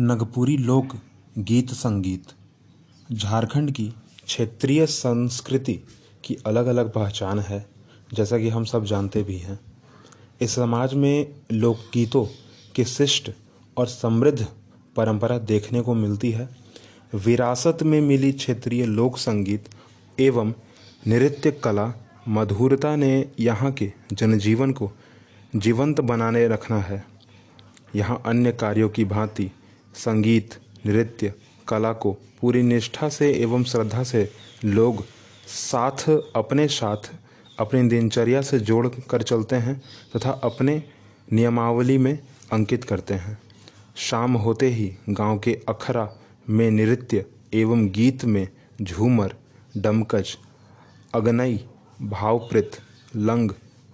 नगपुरी लोक गीत संगीत। झारखंड की क्षेत्रीय संस्कृति की अलग अलग पहचान है, जैसा कि हम सब जानते भी हैं। इस समाज में लोकगीतों के शिष्ट और समृद्ध परंपरा देखने को मिलती है। विरासत में मिली क्षेत्रीय लोक संगीत एवं नृत्य कला मधुरता ने यहाँ के जनजीवन को जीवंत बनाने रखना है। यहाँ अन्य कार्यों की भांति संगीत, नृत्य, कला को पूरी निष्ठा से एवं श्रद्धा से लोग साथ, अपने साथ, अपनी दिनचर्या से जोड़ कर चलते हैं तथा अपने नियमावली में अंकित करते हैं। शाम होते ही गाँव के अखरा में नृत्य एवं गीत में झूमर, डमकच, अगनई, भावप्रित, लंग,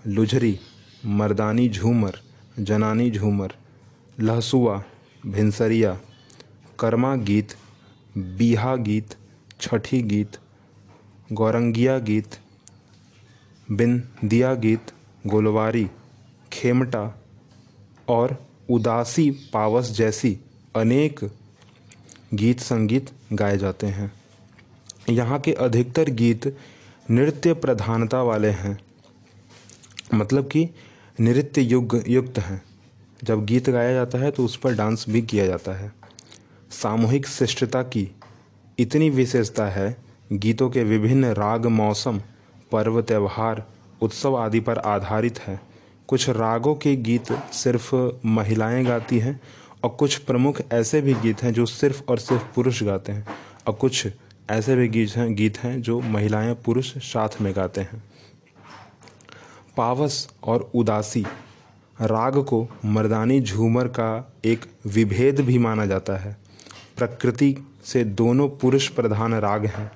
लुझरी, मर्दानी झूमर, जनानी झूमर, लहसुआ भिनसरिया, कर्मा गीत, बीहा गीत, छठी गीत, गौरंगिया गीत, बिंदिया गीत, गोलवारी, खेमटा और उदासी पावस जैसी अनेक गीत संगीत गाए जाते हैं। यहाँ के अधिकतर गीत नृत्य प्रधानता वाले हैं मतलब कि नृत्य युग, युक्त हैं। जब गीत गाया जाता है तो उस पर डांस भी किया जाता है। सामूहिक शिष्टता की इतनी विशेषता है, गीतों के विभिन्न राग, मौसम, पर्व, त्यौहार, उत्सव आदि पर आधारित है। कुछ रागों के गीत सिर्फ़ महिलाएँ गाती हैं, और कुछ प्रमुख ऐसे भी गीत हैं जो सिर्फ़ और सिर्फ़ पुरुष गाते हैं, और कुछ ऐसे भी गीत हैं गीत हैं जो महिलाएँ पुरुष साथ में गाते हैं। पावस और उदासी राग को मर्दानी झूमर का एक विभेद भी माना जाता है। प्रकृति से दोनों पुरुष प्रधान राग हैं,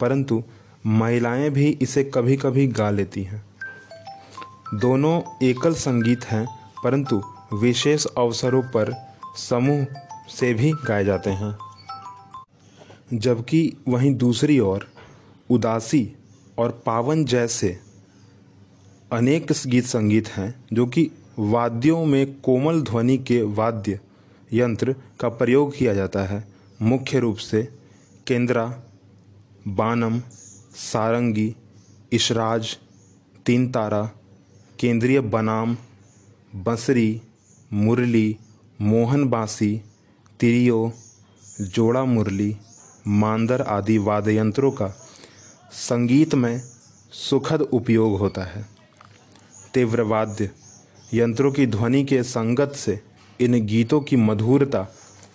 परंतु महिलाएँ भी इसे कभी कभी गा लेती हैं। दोनों एकल संगीत हैं, परंतु विशेष अवसरों पर समूह से भी गाए जाते हैं। जबकि वहीं दूसरी ओर, उदासी और पावन जैसे अनेक गीत संगीत हैं, जो कि वाद्यों में कोमल ध्वनि के वाद्य यंत्र का प्रयोग किया जाता है। मुख्य रूप से केंद्रा, बानम, सारंगी इशराज तीन तारा, केंद्रीय बनाम, बंसरी, मुरली, मोहन बांसी, तिरियो, जोड़ा मुरली, मांदर आदि वाद्य यंत्रों का संगीत में सुखद उपयोग होता है। तीव्र वाद्य यंत्रों की ध्वनि के संगत से इन गीतों की मधुरता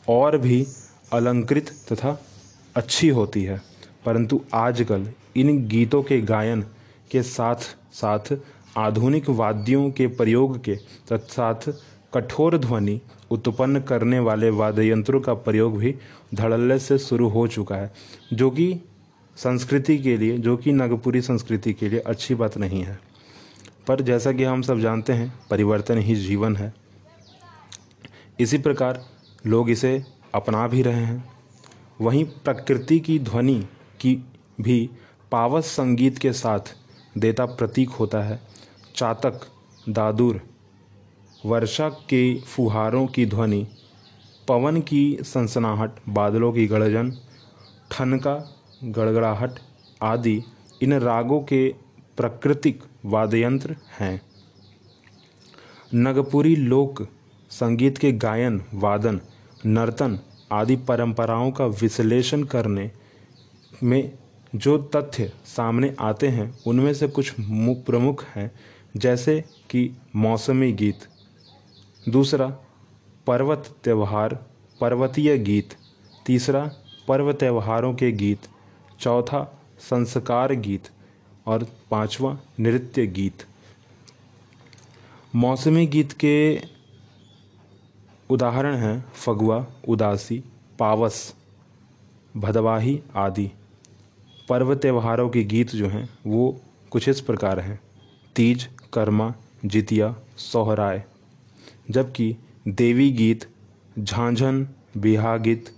और भी अलंकृत तथा अच्छी होती है। परंतु आजकल इन गीतों के गायन के साथ साथ आधुनिक वाद्यों के प्रयोग के तत्साथ कठोर ध्वनि उत्पन्न करने वाले वाद्य यंत्रों का प्रयोग भी धड़ल्ले से शुरू हो चुका है, जो कि संस्कृति के लिए, जो कि नागपुरी संस्कृति के लिए अच्छी बात नहीं है। पर जैसा कि हम सब जानते हैं, परिवर्तन ही जीवन है। इसी प्रकार लोग इसे अपना भी रहे हैं। वहीं प्रकृति की ध्वनि की भी पावस संगीत के साथ देता प्रतीक होता है। चातक, दादुर, वर्षा के फुहारों की ध्वनि, पवन की सनसनाहट, बादलों की गड़जन ठनका, गड़गड़ाहट आदि इन रागों के प्राकृतिक वाद्ययंत्र हैं। नगपुरी लोक, संगीत के गायन, वादन, नर्तन आदि परंपराओं का विश्लेषण करने में जो तथ्य सामने आते हैं, उनमें से कुछ प्रमुख हैं, जैसे कि मौसमी गीत। दूसरा, पर्वत त्यौहार, पर्वतीय गीत। तीसरा, पर्व त्यौहारों के गीत। चौथा, संस्कार गीत। और पांचवा नृत्य गीत। मौसमी गीत के उदाहरण हैं फगुआ उदासी, पावस, भदवाही आदि। पर्व त्योहारों के गीत जो हैं, वो कुछ इस प्रकार हैं। तीज, कर्मा, जितिया, सोहराय। जबकि देवी गीत, झांझन बिहा गीत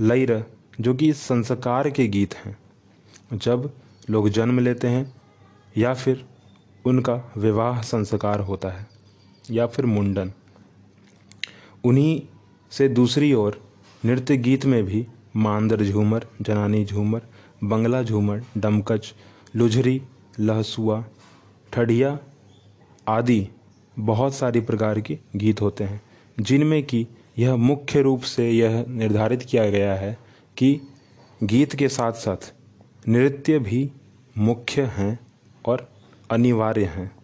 लैर जो कि संस्कार के गीत हैं, जब लोग जन्म लेते हैं, या फिर उनका विवाह संस्कार होता है, या फिर मुंडन। उन्हीं से दूसरी ओर नृत्य गीत में भी मांदर झूमर, जनानी झूमर, बंगला झूमर, डमकच, लुझरी, लहसुआ, ठडिया आदि बहुत सारी प्रकार के गीत होते हैं, जिनमें कि यह मुख्य रूप से यह निर्धारित किया गया है कि गीत के साथ साथ नृत्य भी मुख्य हैं और अनिवार्य हैं।